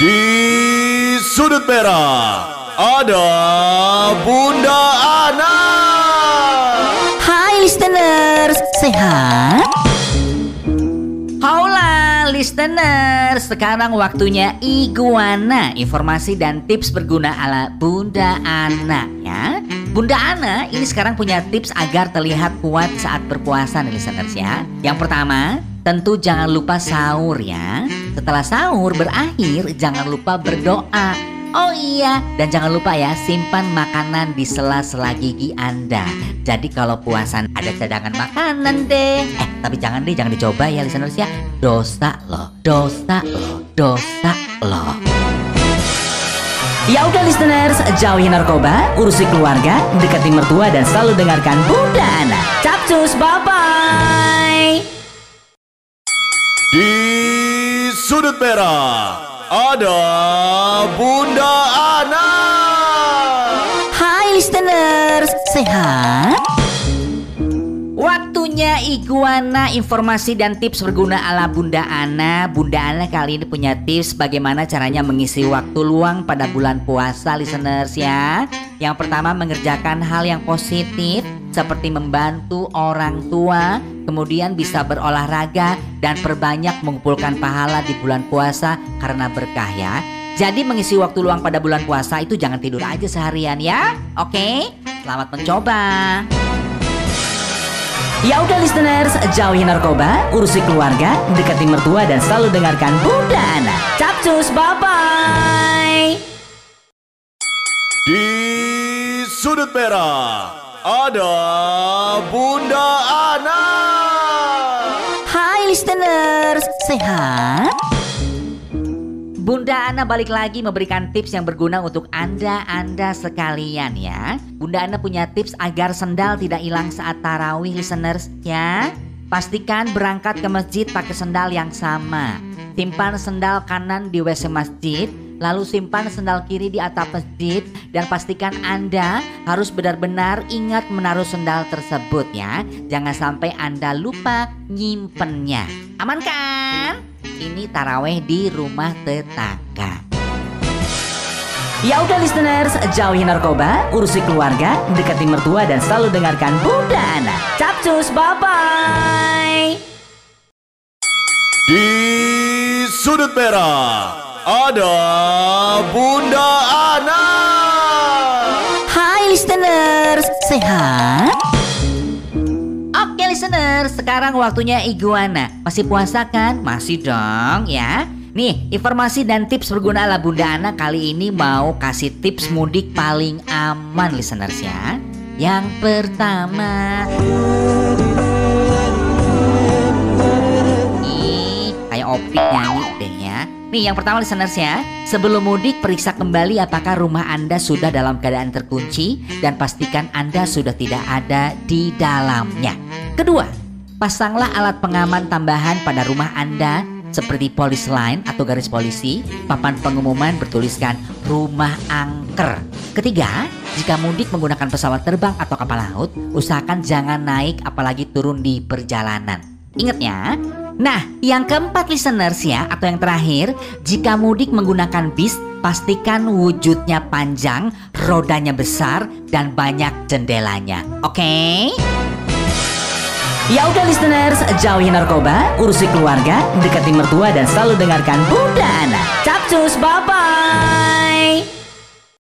Di sudut merah ada Bunda Ana. Hai listeners, sehat? Hola listeners, sekarang waktunya iguana. Informasi dan tips berguna ala Bunda Ana ya. Bunda Ana ini sekarang punya tips agar terlihat kuat saat berpuasa nih listeners ya. Yang pertama, tentu jangan lupa sahur ya Setelah sahur berakhir, jangan lupa berdoa Oh iya, dan jangan lupa ya simpan makanan di sela-sela gigi Anda. Jadi kalau puasan ada cadangan makanan deh. Eh, tapi jangan deh, jangan dicoba ya listeners ya. Dosa loh, dosa loh, dosa loh. Ya udah listeners, jauhi narkoba, urusi keluarga, dekati mertua dan selalu dengarkan Bunda Ana. Capcus, bye-bye. Di sudut merah ada Bunda Ana. Hai listeners, sehat? Waktunya iguana informasi dan tips berguna ala Bunda Ana. Bunda Ana kali ini punya tips bagaimana caranya mengisi waktu luang pada bulan puasa listeners ya. Yang pertama mengerjakan hal yang positif seperti membantu orang tua, kemudian bisa berolahraga dan perbanyak mengumpulkan pahala di bulan puasa karena berkah ya. Jadi mengisi waktu luang pada bulan puasa itu jangan tidur aja seharian ya. Oke? Selamat mencoba. Ya udah listeners, jauhi narkoba, urusi keluarga, dekati mertua dan selalu dengarkan Bunda Ana. Capcus, bye-bye. Di sudut merah ada Bunda Ana. Hai listeners, sehat? Bunda Ana balik lagi memberikan tips yang berguna untuk Anda-Anda sekalian ya. Bunda Ana punya tips agar sendal tidak hilang saat tarawih listeners ya. Pastikan berangkat ke masjid pakai sendal yang sama. Simpan sendal kanan di WC masjid, lalu simpan sendal kiri di atap masjid dan pastikan Anda harus benar-benar ingat menaruh sendal tersebut ya. Jangan sampai Anda lupa nyimpennya. Aman kan? Ini taraweh di rumah tetangga. Ya udah listeners, jauhi narkoba, urusi keluarga, dekati mertua dan selalu dengarkan Bunda Ana. Capcus, bye-bye. Di sudut merah ada Bunda Ana. Hai listeners, sehat? Oke listeners, sekarang waktunya iguana. Masih puasa kan? Masih dong ya. Nih, informasi dan tips berguna ala Bunda Ana kali ini mau kasih tips mudik paling aman listeners ya. Yang pertama Ih, kayak Opi nyanyi deh ya. Nih yang pertama listeners ya, sebelum mudik periksa kembali apakah rumah Anda sudah dalam keadaan terkunci dan pastikan Anda sudah tidak ada di dalamnya. Kedua, pasanglah alat pengaman tambahan pada rumah Anda seperti polis line atau garis polisi, papan pengumuman bertuliskan rumah angker. Ketiga, jika mudik menggunakan pesawat terbang atau kapal laut, usahakan jangan naik apalagi turun di perjalanan. Ingat ya, Nah, yang keempat listeners ya, atau yang terakhir, jika mudik menggunakan bis, pastikan wujudnya panjang, rodanya besar, dan banyak jendelanya. Oke? Ya udah listeners, jauhi narkoba, urusi keluarga, dekati mertua dan selalu dengarkan Bunda Ana. Capcus, bye-bye.